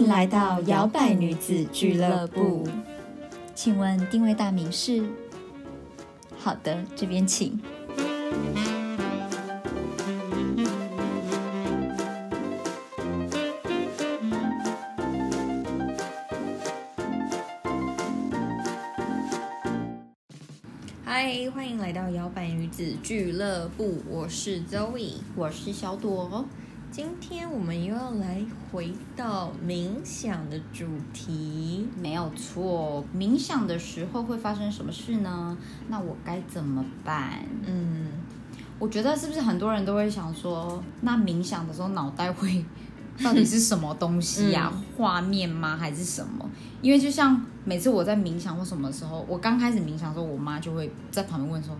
迎来到摇摆女子俱乐部。请问定位大名是？好的，这边请。嗨，欢迎来到摇摆女子俱乐部，我是 Zoe。我是小朵。今天我们又要来回到冥想的主题。没有错，冥想的时候会发生什么事呢？那我该怎么办？嗯，我觉得是不是很多人都会想说，那冥想的时候脑袋会到底是什么东西呀、嗯画面吗？还是什么？因为就像每次我在冥想或什么时候，我刚开始冥想的时候，我妈就会在旁边问说：“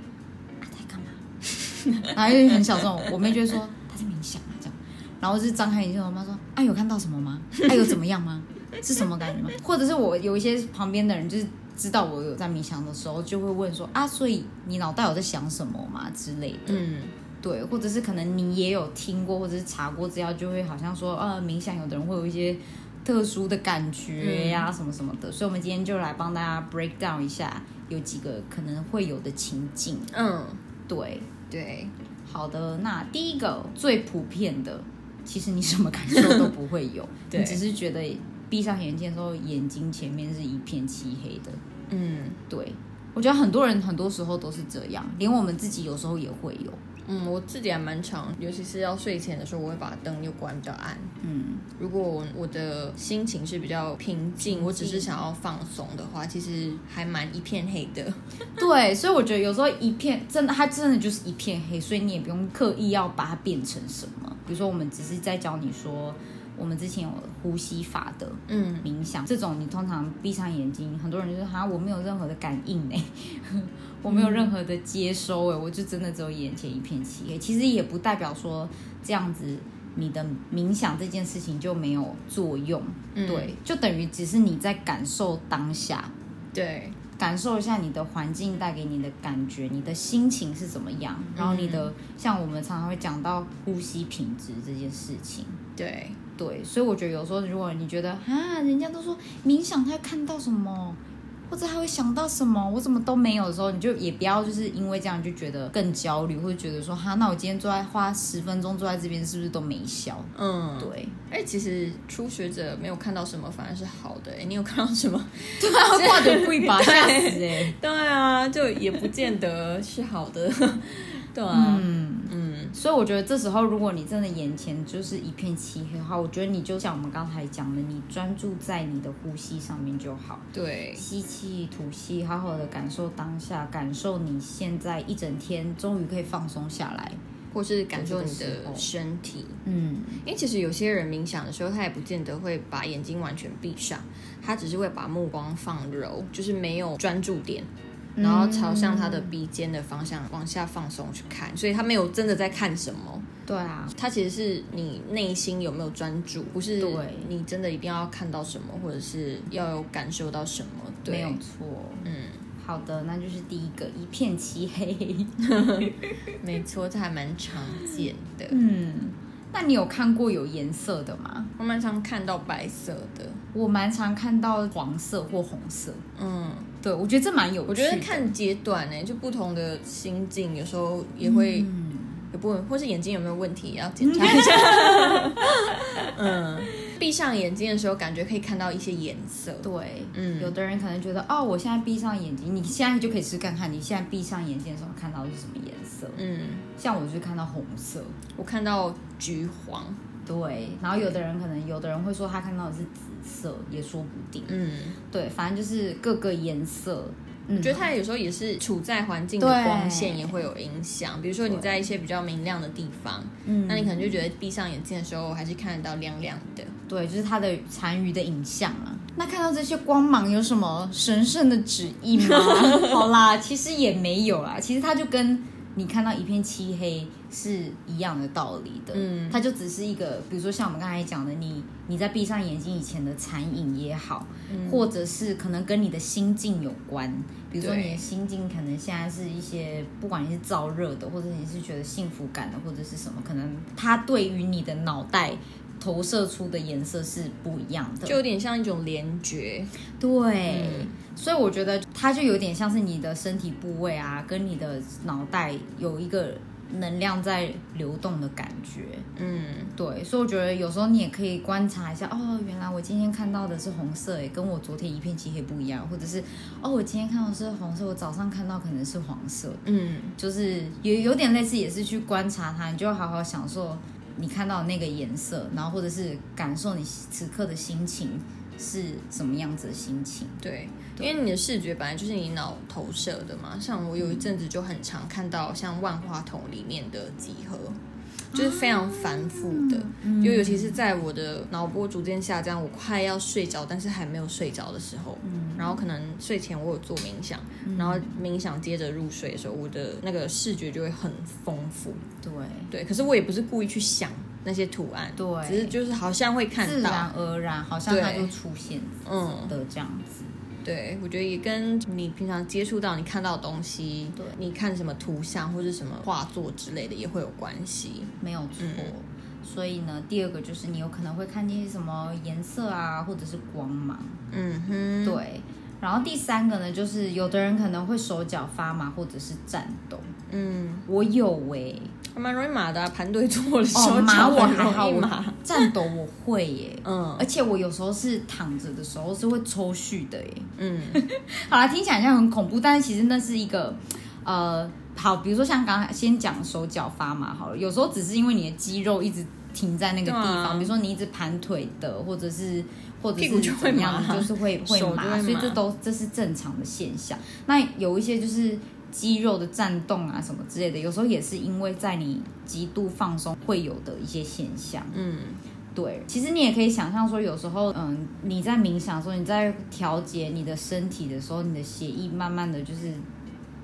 啊，在干嘛？”然后就很小声，我妹就会说：“她在冥想啊。”这样，然后就是张开眼睛，我妈说：“啊，有看到什么吗？啊，有怎么样吗？是什么感觉吗？”或者是我有一些旁边的人就是。知道我有在冥想的时候，就会问说啊，所以你脑袋有在想什么吗之类的？嗯，对，或者是可能你也有听过或者是查过资料，就会好像说，呃，冥想有的人会有一些特殊的感觉呀、什么什么的。所以，我们今天就来帮大家 break down 一下，有几个可能会有的情境。嗯，对，对，好的，那第一个最普遍的，其实你什么感受都不会有，你只是觉得闭上眼睛的时候，眼睛前面是一片漆黑的。嗯对，我觉得很多人很多时候都是这样，连我们自己有时候也会有。嗯，我自己还蛮常，尤其是要睡前的时候，我会把灯又关比较暗。嗯，如果我我的心情是比较平静，我只是想要放松的话，其实还蛮一片黑的。对，所以我觉得有时候一片真的，它真的就是一片黑，所以你也不用刻意要把它变成什么。比如说，我们只是在教你说，我们之前有呼吸法的嗯。冥想，这种你通常闭上眼睛，很多人就说哈，我没有任何的感应呢，我没有任何的接收哎，我就真的只有眼前一片漆黑。其实也不代表说这样子。你的冥想这件事情就没有作用，嗯。对，就等于只是你在感受当下，对，感受一下你的环境带给你的感觉，你的心情是怎么样，然后你的、像我们常常会讲到呼吸品质这件事情，对，对，所以我觉得有时候如果你觉得啊，人家都说冥想他会看到什么，或者他会想到什么，我怎么都没有的时候，你就也不要就是因为这样就觉得更焦虑，或者觉得说哈，那我今天坐在花十分钟坐在这边是不是都没效？嗯，对，哎，其实初学者没有看到什么，反而是好的。哎，你有看到什么？对啊，会挂着贵吧，吓死哎、对啊，就也不见得是好的。对啊，嗯。嗯所以我觉得这时候，如果你真的眼前就是一片漆黑的话，我觉得你就像我们刚才讲的，你专注在你的呼吸上面就好，对，吸气、吐气，好好的感受当下，感受你现在一整天终于可以放松下来。或是感受你的身体。嗯，因为其实有些人冥想的时候，他也不见得会把眼睛完全闭上，他只是会把目光放柔，就是没有专注点，然后朝向他的鼻尖的方向往下放松去看，所以他没有真的在看什么。对啊，他其实是你内心有没有专注，不是对你真的一定要看到什么，或者是要有感受到什么。对，没有错。嗯，好的，那就是第一个一片漆黑。没错，这还蛮常见的。嗯，那你有看过有颜色的吗？我蛮常看到白色的，我蛮常看到黄色或红色。嗯，对，我觉得这蛮有趣。我觉得看阶段呢、就不同的心境，有时候也会嗯有部分，或是眼睛有没有问题，要检查一下。嗯，闭上眼睛的时候，感觉可以看到一些颜色。对，嗯有的人可能觉得，哦，我现在闭上眼睛，你现在就可以试看看，你现在闭上眼睛的时候看到是什么颜色？嗯，像我就看到红色，我看到橘黄。对，然后有的人可能，有的人会说他看到的是紫色，也说不定。嗯，对，反正就是各个颜色。嗯，我觉得它有时候也是处在环境的光线也会有影响。比如说你在一些比较明亮的地方，嗯那你可能就觉得闭上眼睛的时候还是看得到亮亮的。对，就是它的残余的影像啊。那看到这些光芒有什么神圣的旨意吗？好啦，其实也没有啦，其实它就跟你看到一片漆黑是一样的道理的。嗯它就只是一个，比如说像我们刚才讲的，你你在闭上眼睛以前的残影也好，嗯或者是可能跟你的心境有关。比如说你的心境可能现在是一些，不管你是燥热的，或者你是觉得幸福感的，或者是什么，可能它对于你的脑袋投射出的颜色是不一样的，就有点像一种联觉。对，嗯所以我觉得它就有点像是你的身体部位啊，跟你的脑袋有一个能量在流动的感觉。嗯，对，所以我觉得有时候你也可以观察一下，哦，原来我今天看到的是红色，诶，跟我昨天一片漆黑不一样，或者是，哦，我今天看到的是红色，我早上看到可能是黄色，嗯，就是也有点类似，也是去观察它，你就好好享受你看到的那个颜色，然后或者是感受你此刻的心情是什么样子的心情。对，对因为你的视觉本来就是你脑投射的嘛。像我有一阵子就很常看到像万花筒里面的几何，就是非常繁复的，嗯就尤其是在我的脑波逐渐下降，我快要睡着，但是还没有睡着的时候，然后可能睡前我有做冥想，然后冥想接着入睡的时候，我的那个视觉就会很丰富。对，对，可是我也不是故意去想那些图案，对只是就是好像会看到自然，而然，好像它就出现嗯，的这样子。对，我觉得也跟你平常接触到你看到的东西，对你看什么图像或者什么画作之类的也会有关系。没有错。嗯所以呢，第二个就是你有可能会看见什么颜色啊，或者是光芒。嗯哼，，对。然后第三个呢，就是有的人可能会手脚发麻或者是颤抖。嗯，我有诶、还蛮容易麻的、啊，盘腿坐的时候哦，麻我还好，麻。颤抖我会耶、嗯而且我有时候是躺着的时候是会抽搐的耶。嗯 好啦，听起来好像很恐怖，但是其实那是一个呃，好，比如说像刚才先讲手脚发麻好了，有时候只是因为你的肌肉一直停在那个地方，啊比如说你一直盘腿的，或者是或者是屁股就会怎样麻就是会会麻所以这都这是正常的现象。那有一些就是。肌肉的颤动啊，什么之类的，有时候也是因为在你极度放松会有的一些现象。嗯对，其实你也可以想象说，有时候，嗯，你在冥想的时候，你在调节你的身体的时候，你的血液慢慢的就是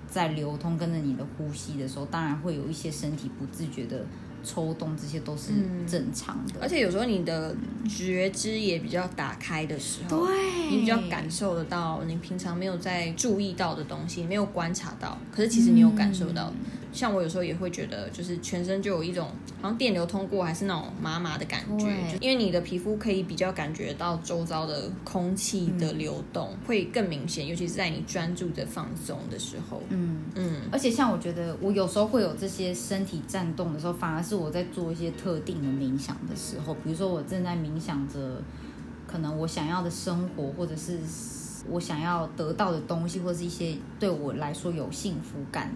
在流通，跟着你的呼吸的时候，当然会有一些身体不自觉的抽动，这些都是嗯正常的。而且有时候你的觉知也比较打开的时候，对，你比较感受得到你平常没有在注意到的东西，没有观察到，可是其实你有感受到。像我有时候也会觉得，就是全身就有一种好像电流通过，还是那种麻麻的感觉因为你的皮肤可以比较感觉到周遭的空气的流动，会更明显，尤其是在你专注的放松的时候。嗯。嗯而且像我觉得，我有时候会有这些身体颤动的时候，反而是我在做一些特定的冥想的时候，比如说我正在冥想着，可能我想要的生活，或者是我想要得到的东西，或者是一些对我来说有幸福感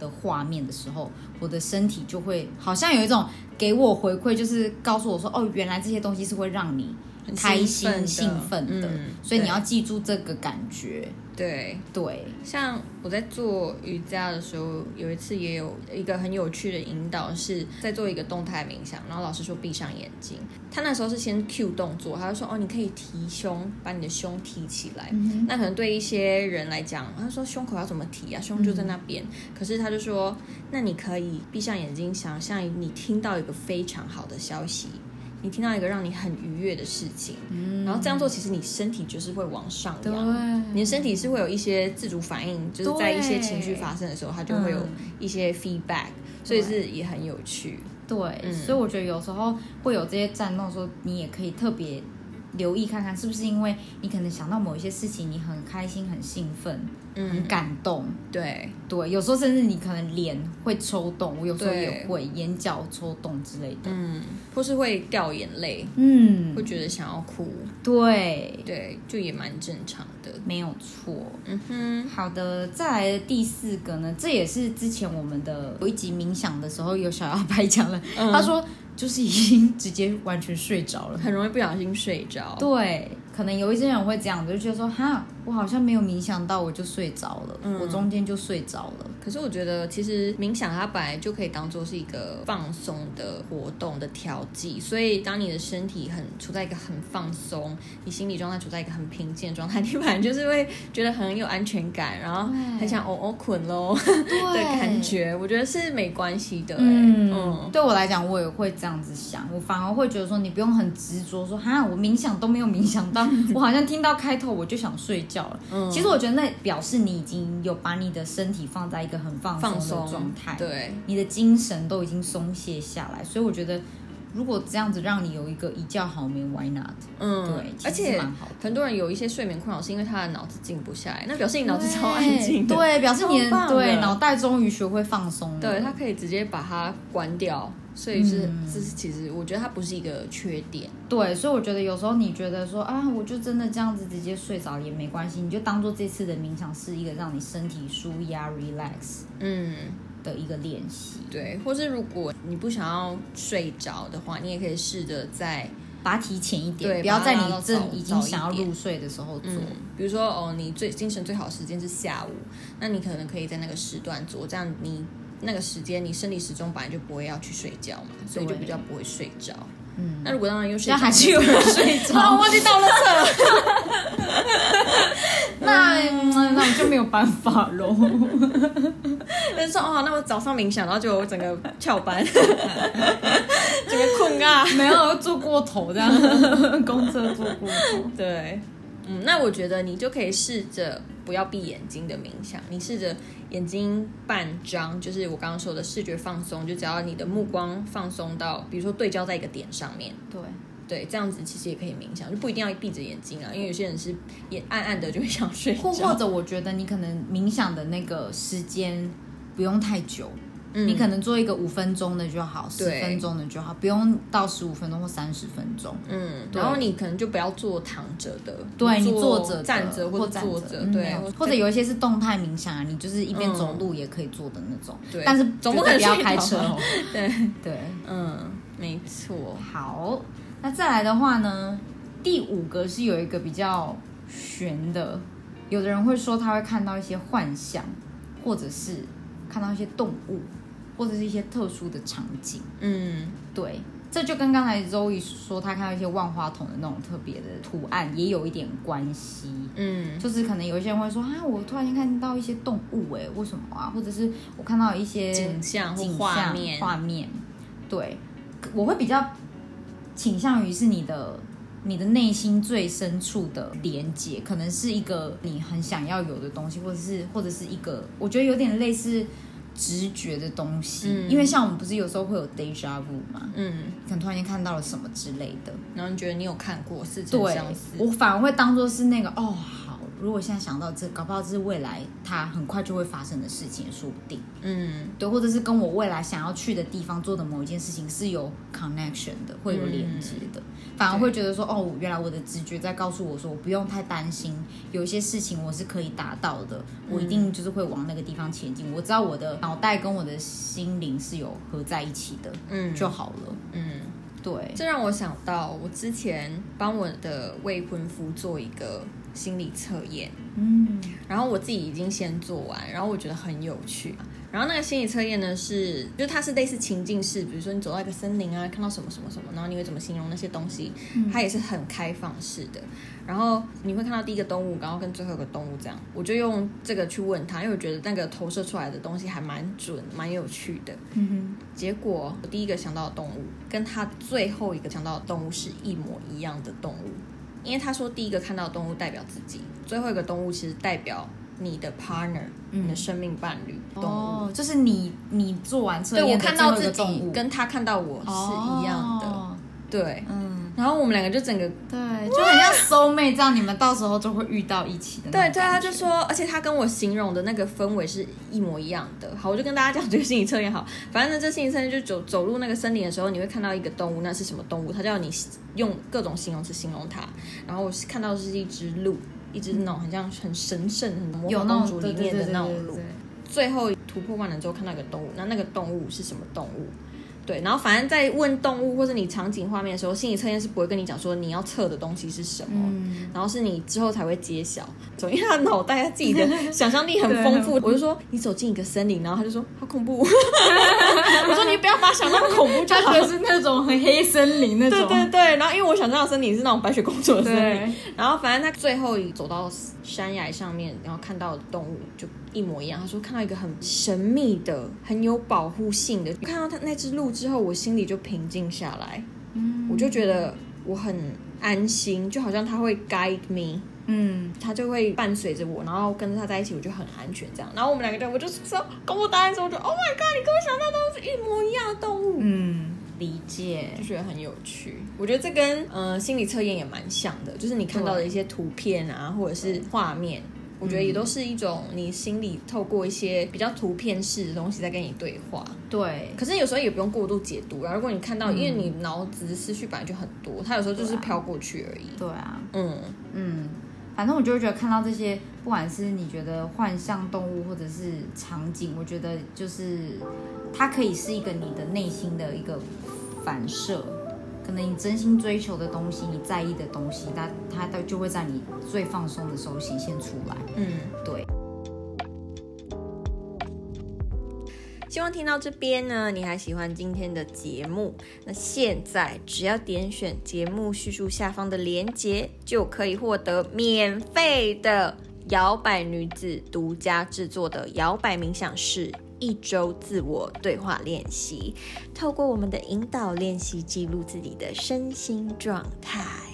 的画面的时候，我的身体就会好像有一种给我回馈，就是告诉我说，哦，原来这些东西是会让你开心、兴奋的所以你要记住这个感觉。对，对，像我在做瑜伽的时候，有一次也有一个很有趣的引导，是在做一个动态冥想，然后老师说闭上眼睛。他那时候是先 Q 动作，他就说哦，你可以提胸，把你的胸提起来。那可能对一些人来讲，他说胸口要怎么提啊？胸就在那边。可是他就说，那你可以闭上眼睛，想象你听到一个非常好的消息。你听到一个让你很愉悦的事情，然后这样做，其实你身体就是会往上扬，你的身体是会有一些自主反应，就是在一些情绪发生的时候，它就会有嗯一些 feedback，、所以是也很有趣。对，嗯。所以我觉得有时候会有这些战斗的时候，你也可以特别留意看看，是不是因为你可能想到某一些事情，你很开心、很兴奋、很嗯，感动。对，对，有时候甚至你可能脸会抽动，我有时候也会眼角抽动之类的。嗯，或是会掉眼泪，嗯会，觉得想要哭，对，对，就也蛮正常的。没有错。嗯哼，好的，再来的第四个呢，这也是之前我们的有一集冥想的时候有小姚白讲了，嗯他说就是已经直接完全睡着了。很容易不小心睡着。对，可能有一些人会这样子，就觉得说，哈，我好像没有冥想到，我就睡着了，嗯我中间就睡着了。可是我觉得，其实冥想它本来就可以当做是一个放松的活动的调剂，所以当你的身体很处在一个很放松，你心理状态处在一个很平静的状态，你本来就是会觉得很有安全感，然后 很想哦哦困喽 的对感。觉，我觉得是没关系的、欸。嗯，嗯对我来讲，我也会这样子想，我反而会觉得说，你不用很执着说，哈，我冥想都没有冥想到，我好像听到开头我就想睡觉了。嗯其实我觉得那表示你已经有把你的身体放在一个很放松的状态，对，你的精神都已经松懈下来，所以我觉得如果这样子让你有一个一觉好眠，Why not？嗯，对，而且蛮好的。很多人有一些睡眠困扰，是因为他的脑子静不下来，那表示你脑子超安静的，对，表示你对脑袋终于学会放松了。对，他可以直接把它关掉，所以是、嗯这是其实我觉得它不是一个缺点。对，所以我觉得有时候你觉得说啊，我就真的这样子直接睡着也没关系，你就当做这次的冥想是一个让你身体舒压、relax 嗯，的一个练习，对，或是如果你不想要睡着的话，你也可以试着在把它提前一点，不要在你正已经想要入睡的时候做。嗯，比如说哦，你最精神最好的时间是下午，那你可能可以在那个时段做，这样你那个时间你生理时钟本来就不会要去睡觉嘛，所以就比较不会睡着。嗯，那如果当然又睡还是有人睡着，啊，我忘记倒了厕。那嗯那我就没有办法喽。但是说哦，那我早上冥想，然后就我整个翘班，整个困啊。没有做过头这样，公车做过头。对，嗯，那我觉得你就可以试着不要闭眼睛的冥想，你试着眼睛半张，就是我刚刚说的视觉放松，就只要你的目光放松到，比如说对焦在一个点上面，对，对，这样子其实也可以冥想，就不一定要闭着眼睛啊，因为有些人是眼暗暗的就会想睡或或，者我觉得你可能冥想的那个时间不用太久，嗯。你可能做一个五分钟的就好，十对分钟的就好，不用到十五分钟或三十分钟。嗯，然后你可能就不要坐躺着的，对你坐坐着站着或站坐着，嗯对，或者有一些是动态冥想啊，你就是一边走路也可以做的那种。对。但是总不绝对不要开车哦。对，对，嗯，没错，好，那再来的话呢，第五个是有一个比较悬的，有的人会说他会看到一些幻象，或者是看到一些动物，或者是一些特殊的场景。嗯对，这就跟刚才 Zoe 说他看到一些万花筒的那种特别的图案也有一点关系。嗯就是可能有一些人会说啊，我突然间看到一些动物，哎，为什么啊？或者是我看到一些景象或景画面画面，对，我会比较倾向于是你的你的内心最深处的连接，可能是一个你很想要有的东西，或者是或者是一个我觉得有点类似直觉的东西，嗯。因为像我们不是有时候会有 deja vu 嘛，嗯，可能突然间看到了什么之类的，然后你觉得你有看过，似曾对相似，，我反而会当做是那个哦，好，如果现在想到这，搞不好这是未来它很快就会发生的事情，也说不定。嗯对，或者是跟我未来想要去的地方做的某一件事情是有 connection 的，会有连接的，反而会觉得说，哦，原来我的直觉在告诉我说，我不用太担心，有一些事情我是可以达到的，我一定就是会往那个地方前进。我知道我的脑袋跟我的心灵是有合在一起的，嗯就好了。嗯，对，这让我想到我之前帮我的未婚夫做一个心理测验，嗯然后我自己已经先做完，然后我觉得很有趣。然后那个心理测验呢是，就是它是类似情境式，比如说你走到一个森林啊，看到什么什么什么，然后你会怎么形容那些东西，它也是很开放式的。然后你会看到第一个动物，然后跟最后一个动物这样，我就用这个去问他，因为我觉得那个投射出来的东西还蛮准，蛮有趣的。嗯结果我第一个想到的动物，跟他最后一个想到的动物是一模一样的动物，因为他说第一个看到的动物代表自己，最后一个动物其实代表你的 partner，、你的生命伴侣，动物。哦，就是你你做完测对我看到自己跟他看到我是一样的，哦。对。嗯，然后我们两个就整个对，就很像 soul mate 这样，你们到时候就会遇到一起的对对，他就说，而且他跟我形容的那个氛围是一模一样的。好，我就跟大家讲这个心理测验好，反正呢，这心理测验就走走入那个森林的时候，你会看到一个动物，那是什么动物？他叫你用各种形容词形容它。然后我是看到的是一只鹿，一只那种很像很神圣、很魔法有那公主里面的那种鹿。最后突破万能之后看到一个动物，那那个动物是什么动物？对，然后反正在问动物或者你场景画面的时候，心理测验是不会跟你讲说你要测的东西是什么，嗯然后是你之后才会揭晓。因为他脑袋他自己的 想象力很丰富，我就说你走进一个森林，然后他就说好恐怖，我说你不要把它想那么恐怖就好他觉。得是那种很黑森林那种，对对对，然后因为我想象的森林是那种白雪公主的森林，然后反正他最后走到山崖上面，然后看到的动物就一模一样。他说看到一个很神秘的、很有保护性的，看到他那只鹿之后，我心里就平静下来，嗯我就觉得我很安心，就好像他会 guide me。嗯，他就会伴随着我，然后跟着他在一起，我就很安全这样。然后我们两个就，我就说公布答案的时候，我就 Oh my God，你跟我想到的都是一模一样的动物。嗯，理解就。觉得很有趣。我觉得这跟呃心理测验也蛮像的，就是你看到的一些图片啊，或者是画面。我觉得也都是一种你心里透过一些比较图片式的东西在跟你对话，对，可是有时候也不用过度解读啊。如果你看到，因为你脑子思绪本来就很多，它有时候就是飘过去而已。对啊，嗯，嗯，反正我就会觉得看到这些，不管是你觉得幻象动物或者是场景，我觉得就是它可以是一个你的内心的一个反射。可能你真心追求的东西，你在意的东西，它它都就会在你最放松的时候显现出来。嗯，对，希望听到这边呢，你还喜欢今天的节目。那现在只要点选节目叙述下方的链接，就可以获得免费的摇摆女子独家制作的摇摆冥想室。一周自我对话练习，透过我们的引导练习，记录自己的身心状态。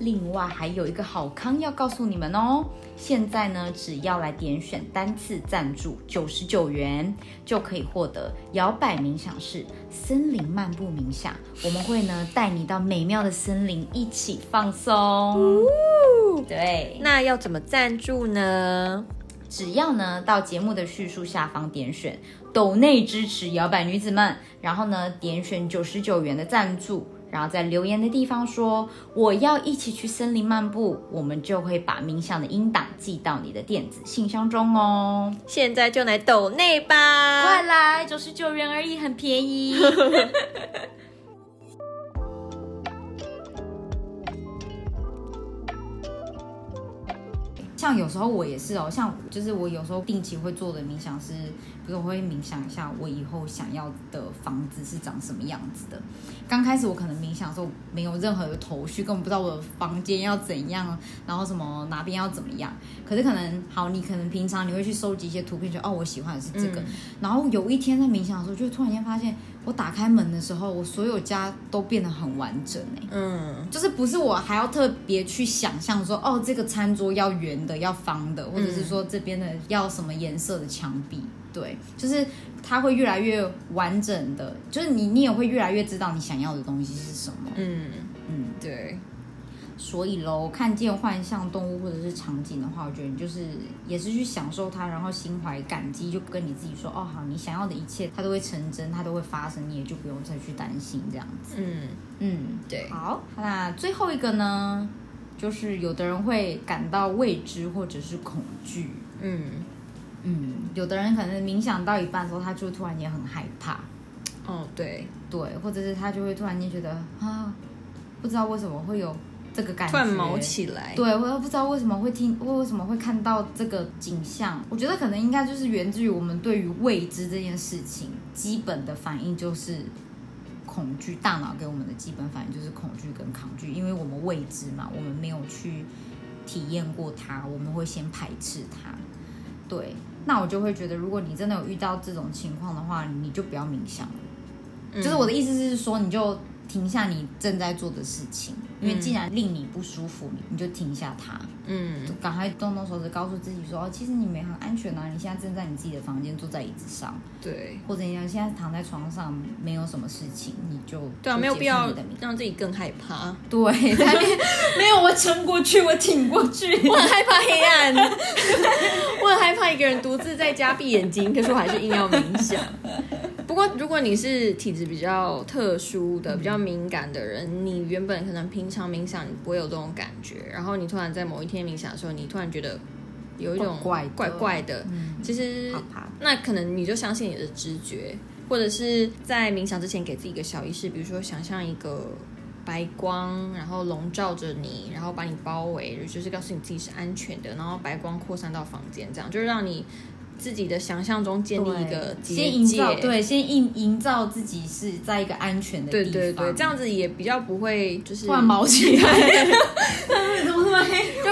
另外还有一个好康要告诉你们哦，现在呢，只要来点选单次赞助九十九元，就可以获得摇摆冥想室森林漫步冥想。我们会呢带你到美妙的森林一起放松。对，那要怎么赞助呢？只要呢到节目的叙述下方点选抖内支持摇摆女子们，然后呢点选九十九元的赞助，然后在留言的地方说我要一起去森林漫步，我们就会把冥想的音档寄到你的电子信箱中哦。现在就来抖内吧！快来，九十九元而已，很便宜。像有时候我也是哦，像就是我有时候定期会做的冥想是，比如我会冥想一下我以后想要的房子是长什么样子的。刚开始我可能冥想的时候没有任何的头绪，根本不知道我的房间要怎样，然后什么哪边要怎么样。可是可能好，你可能平常你会去收集一些图片，就哦我喜欢的是这个。然后有一天在冥想的时候，就突然间发现，我打开门的时候，我所有家都变得很完整哎。嗯，就是不是我还要特别去想象说，哦这个餐桌要圆的，要方的，或者是说这边的要什么颜色的墙壁。对，就是它会越来越完整的，就是你你也会越来越知道你想要的东西是什么。嗯，嗯，对，所以喽，看见幻象动物或者是场景的话，我觉得你就是也是去享受它，然后心怀感激，就跟你自己说，哦，好，你想要的一切它都会成真，它都会发生，你也就不用再去担心这样子。嗯，嗯，对，好，那最后一个呢，就是有的人会感到未知或者是恐惧。嗯，嗯，有的人可能冥想到一半的时候，他就突然间很害怕，哦，对，对，或者是他就会突然间觉得啊，不知道为什么会有这个感觉，突然毛起来，对，我又不知道为什么会听，或为什么会看到这个景象。我觉得可能应该就是源自于我们对于未知这件事情基本的反应就是恐惧，大脑给我们的基本反应就是恐惧跟抗拒，因为我们未知嘛，我们没有去体验过它，我们会先排斥它。对，那我就会觉得，如果你真的有遇到这种情况的话，你就不要冥想了。嗯就是我的意思是说，你就停下你正在做的事情，因为既然令你不舒服，你你就停下它，嗯。就赶快动动手指，告诉自己说，哦，其实你没很安全啊，你现在正在你自己的房间，坐在椅子上，对，或者你现在躺在床上，没有什么事情，你就对啊，就没有必要让自己更害怕。对，没有我撑过去，我挺过去，我很害怕黑暗，我很害怕一个人独自在家闭眼睛，可是我还是硬要冥想。不过，如果你是体质比较特殊的、比较敏感的人，你原本可能平常冥想你不会有这种感觉，然后你突然在某一天冥想的时候，你突然觉得有一种怪怪怪怪的，嗯其实那可能你就相信你的直觉，或者是在冥想之前给自己一个小仪式，比如说想象一个白光，然后笼罩着你，然后把你包围，就是告诉你自己是安全的，然后白光扩散到房间，这样就是让你自己的想象中建立一个先营造，对，先营营造自己是在一个安全的地方，对对对，这样子也比较不会就是突然毛起来，怎么会？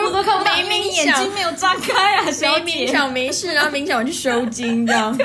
我都看不到，没因为你眼睛没有张开啊，小姐。想没事，然后明想完去收金这样子。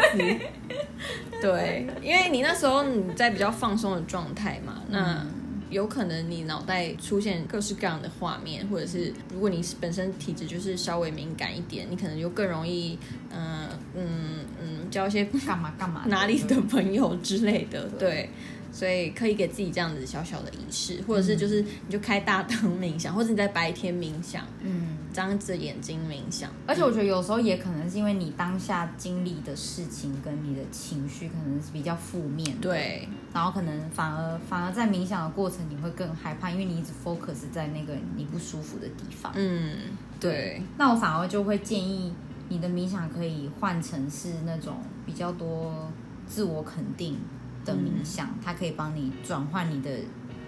对，因为你那时候你在比较放松的状态嘛，那有可能你脑袋出现各式各样的画面，或者是如果你是本身体质就是稍微敏感一点，你可能就更容易，嗯嗯嗯，交一些干嘛干嘛？哪里的朋友之类的，对。所以可以给自己这样子小小的仪式，或者是就是你就开大灯冥想，或者你在白天冥想，嗯，张着眼睛冥想。而且我觉得有时候也可能是因为你当下经历的事情跟你的情绪可能是比较负面的，对，然后可能反而反而在冥想的过程你会更害怕，因为你一直 focus 在那个你不舒服的地方。嗯，对，那我反而就会建议你的冥想可以换成是那种比较多自我肯定的冥想，它可以帮你转换你的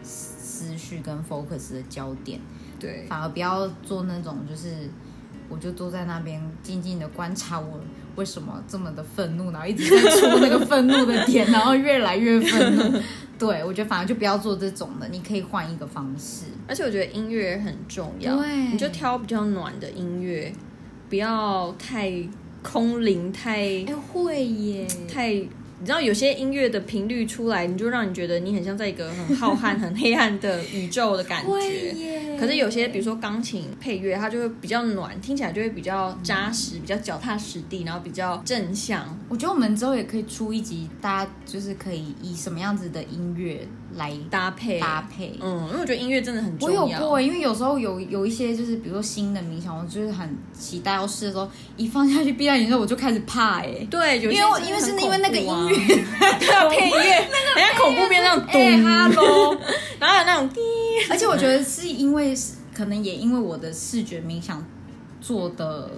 思思绪跟 focus 的焦点，对，反而不要做那种就是我就坐在那边静静的观察我为什么这么的愤怒，然后一直在戳那个愤怒的点，然后越来越愤怒。对我觉得反而就不要做这种的，你可以换一个方式。而且我觉得音乐也很重要，对你就挑比较暖的音乐，不要太空灵，太哎，会耶，太。你知道有些音乐的频率出来，你就让你觉得你很像在一个很浩瀚、很黑暗的宇宙的感觉。可是有些，比如说钢琴配乐，它就会比较暖，听起来就会比较扎实、比较脚踏实地，然后比较正向。我觉得我们之后也可以出一集，大家就是可以以什么样子的音乐来搭配搭配。嗯，因为我觉得音乐真的很我重要。有过，因为有时候有有一些就是比如说新的冥想，我就是很期待要试的时候，一放下去闭上眼睛，我就开始怕哎、对，有些因为我因为是因为那个音乐，对啊，配乐，人家恐怖片那种哎咚，哈喽，然后有那种滴，而且我觉得是因为是可能也因为我的视觉冥想做的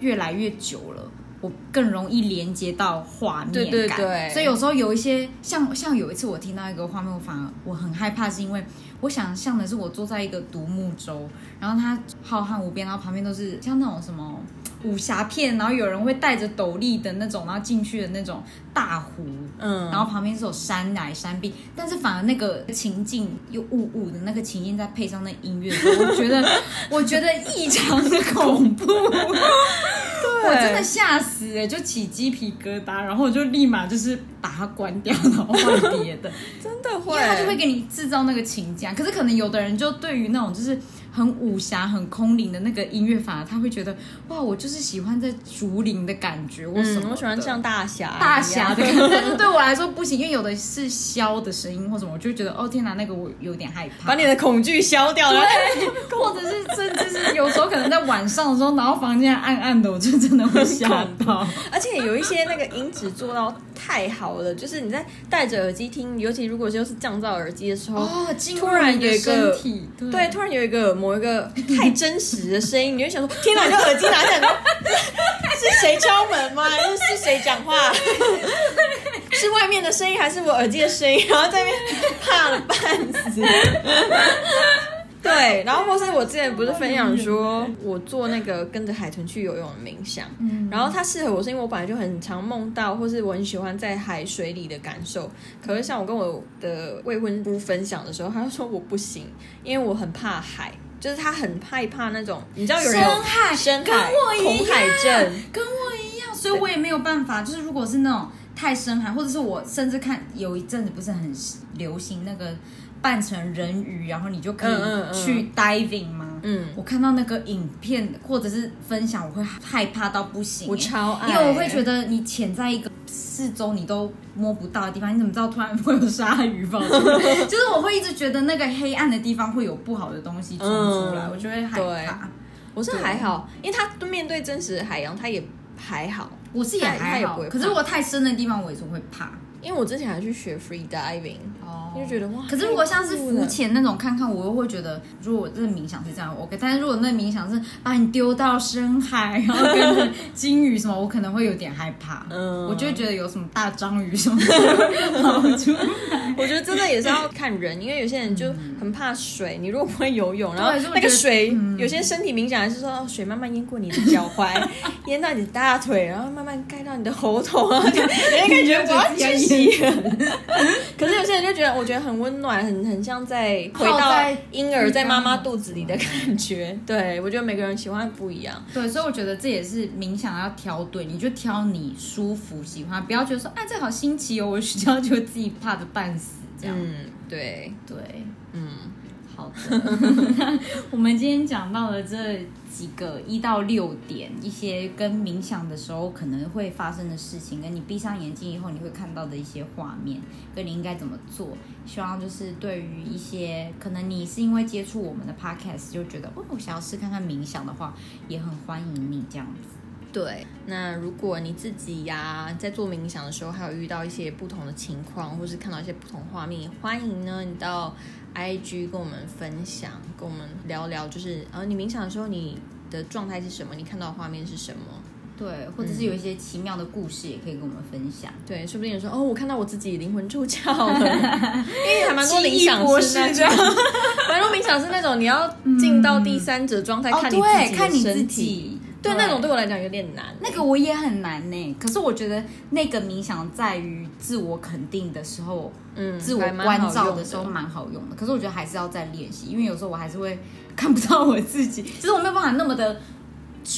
越来越久了。我更容易连接到画面感，对对。对所以有时候有一些像像有一次我听到一个画面，我反而我很害怕，是因为我想象的是我坐在一个独木舟，然后它浩瀚无边，然后旁边都是像那种什么武侠片，然后有人会带着斗笠的那种，然后进去的那种大湖，嗯，然后旁边是有山崖山壁，但是反而那个情境又雾雾的那个情境，再配上那音乐我觉得我觉得异常的恐怖，我真的吓死哎、就起鸡皮疙瘩，然后我就立马就是把它关掉，然后换别的，真的会，因为它就会给你制造那个情境啊。可是可能有的人就对于那种就是很武侠、很空灵的那个音乐，反而他会觉得哇，我就是喜欢在竹林的感觉，我什么嗯，我喜欢像大侠大侠的感觉，但是对我来说不行，因为有的是箫的声音或什么，我就觉得哦天哪，那个我有点害怕。把你的恐惧消掉了。对，或者是甚至是有时候可能在晚上的时候，然后房间暗暗的，我就真的会吓到。而且有一些那个音质做到太好了，就是你在戴着耳机听，尤其如果就是降噪耳机的时候，突然有一个对对，突然有一个某一个太真实的声音，你会想说：天哪！你就耳机拿下来，是谁敲门吗？又是是谁讲话？是外面的声音还是我耳机的声音？然后在那边怕了半死。对，然后或是我之前不是分享说，我做那个跟着海豚去游泳的冥想，嗯然后它适合我是因为我本来就很常梦到，或是我很喜欢在海水里的感受。可是像我跟我的未婚夫分享的时候，他就说我不行，因为我很怕海，就是他很害怕那种，你知道有人有深海跟深海我一样恐海症，跟我一样，所以我也没有办法。就是如果是那种太深海，或者是我甚至看有一阵子不是很流行那个扮成人鱼，然后你就可以去 diving 吗？嗯，我看到那个影片或者是分享，我会害怕到不行、我欸超爱，因为我会觉得你潜在一个四周你都摸不到的地方，你怎么知道突然会有鲨鱼跑出来？就是我会一直觉得那个黑暗的地方会有不好的东西冲出来，嗯我就会害怕。我是还好，因为他面对真实的海洋，他也还好。我是也还好，可是如果太深的地方，我也是会怕。因为我之前还去学 free diving，哦就觉得哇，可是如果像是浮潜那种看看，我又会觉得，如果这个冥想是这样 OK，但是如果那冥想是把你丢到深海，然后跟着鲸鱼什么，我可能会有点害怕。嗯我就会觉得有什么大章鱼什么的跑出来。我觉得真的也是要看人，因为有些人就很怕水，你如果不会游泳，然后那个水，嗯有些身体冥想还是说哦水慢慢淹过你的脚踝，淹到你的大腿，然后慢慢盖到你的喉头，然后就 人家感觉我要窒息了。可是有些人就觉得，我觉得很温暖，很很像在回到婴儿在妈妈肚子里的感觉。对我觉得每个人喜欢不一样。对，所以我觉得这也是冥想要挑对，你就挑你舒服喜欢，不要觉得说哎这好新奇哦，我需要就自己怕的半死这样。嗯，对，对，我们今天讲到了这几个一到六点，一些跟冥想的时候可能会发生的事情，跟你闭上眼睛以后你会看到的一些画面，跟你应该怎么做。希望就是对于一些可能你是因为接触我们的 podcast 就觉得哦，我想要试看看冥想的话，也很欢迎你这样子。对，那如果你自己呀在做冥想的时候，还有遇到一些不同的情况，或是看到一些不同画面，欢迎呢你到 IG 跟我们分享，跟我们聊聊，就是呃你冥想的时候你的状态是什么，你看到的画面是什么？对，或者是有一些奇妙的故事，也可以跟我们分享。对，说不定有说哦，我看到我自己灵魂出窍了，因为还蛮多冥想博是那种，蛮多冥想是那种你要进到第三者状态，看你自己看你自己。对，那种对我来讲有点难。那个我也很难呢，可是我觉得那个冥想在于自我肯定的时候，嗯自我关照的时候蛮好用的。可是我觉得还是要再练习，因为有时候我还是会看不到我自己，就是我没有办法那么的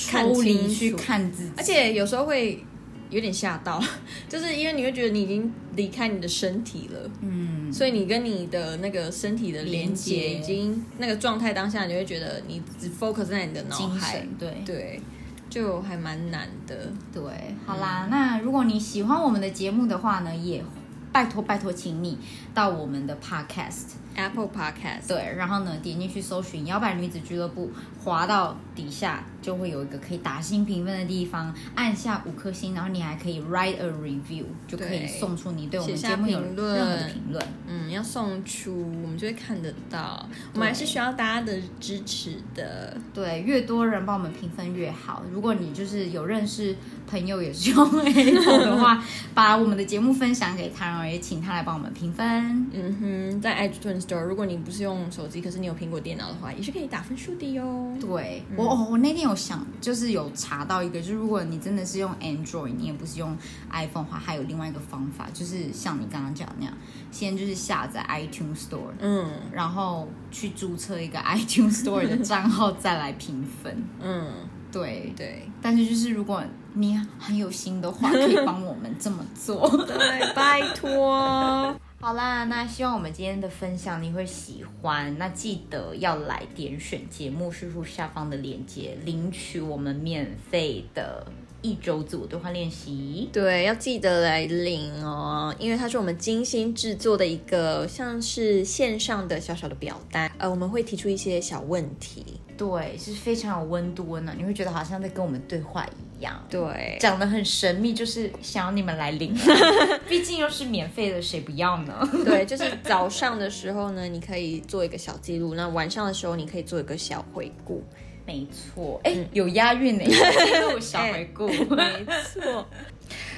看抽离去看自己，而且有时候会有点吓到，就是因为你会觉得你已经离开你的身体了，嗯，所以你跟你的那个身体的连接已经那个状态当下，你会觉得你只 focus 在你的脑海。神，对。对，就还蛮难的。对，好啦，那如果你喜欢我们的节目的话呢，也拜托拜托，请你到我们的 podcast。Apple Podcast，对，然后呢，点进去搜寻“摇摆女子俱乐部”，滑到底下就会有一个可以打新评分的地方，按下五颗星，然后你还可以 write a review，就可以送出你对我们节目有任何的评论。嗯，要送出我们就会看得到，我们还是需要大家的支持的。对，越多人帮我们评分越好。如果你就是有认识朋友也是用 Apple 的话，把我们的节目分享给他，然后也请他来帮我们评分。嗯哼，在 iTunes Store，如果你不是用手机，可是你有苹果电脑的话，也是可以打分数的哟。对我，哦，我那天有想，就是有查到一个，就是如果你真的是用 Android，你也不是用 iPhone 的话，还有另外一个方法，就是像你刚刚讲的那样，先就是下载 iTunes Store，嗯然后去注册一个 iTunes Store 的账号，再来评分。嗯，对，对但是就是如果你很有心的话，可以帮我们这么做。对，拜托。好啦，那希望我们今天的分享你会喜欢。那记得要来点选节目叙述下方的链接，领取我们免费的一周自我对话练习。对，要记得来领哦，因为它是我们精心制作的一个像是线上的小小的表单。呃，我们会提出一些小问题。对，是非常有温度温暖，你会觉得好像在跟我们对话一样。对，讲的很神秘，就是想要你们来领，毕竟又是免费的，谁不要呢？对，就是早上的时候呢，你可以做一个小记录；那晚上的时候，你可以做一个小回顾。没错，哎、有押韵呢，记录小回顾。没错。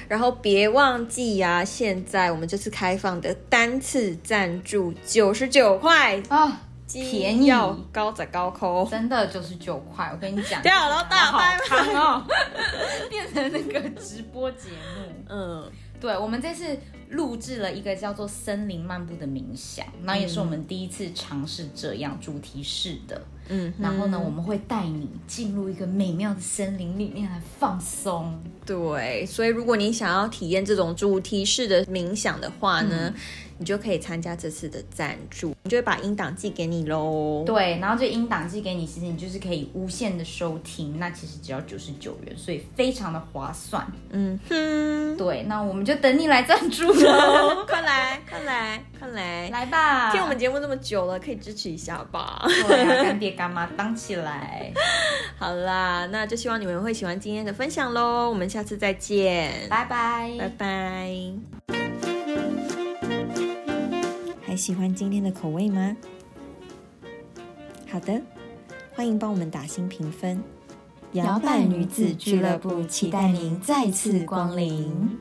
然后别忘记呀、现在我们这次开放的单次赞助九十九块，啊，便宜要高则高扣。真的就是九块，我跟你讲，掉了大好拍康哦，变成那个直播节目。嗯，对，我们这次录制了一个叫做“森林漫步”的冥想，那也是我们第一次尝试这样主题式的。嗯，然后呢，我们会带你进入一个美妙的森林里面来放松。对，所以如果你想要体验这种主题式的冥想的话呢，你就可以参加这次的赞助，你就会把音档寄给你喽。对，然后这音档寄给你，其实你就是可以无限的收听，那其实只要九十九元，所以非常的划算。嗯哼，对，那我们就等你来赞助喽，快来，快来，快来！来吧，听我们节目这么久了，可以支持一下吧。对啊，干爹干妈当起来，好啦，那就希望你们会喜欢今天的分享喽。我们下次再见，拜拜，拜拜。还喜欢今天的口味吗？好的，欢迎帮我们打新评分。摇摆女子俱乐部期待您再次光临。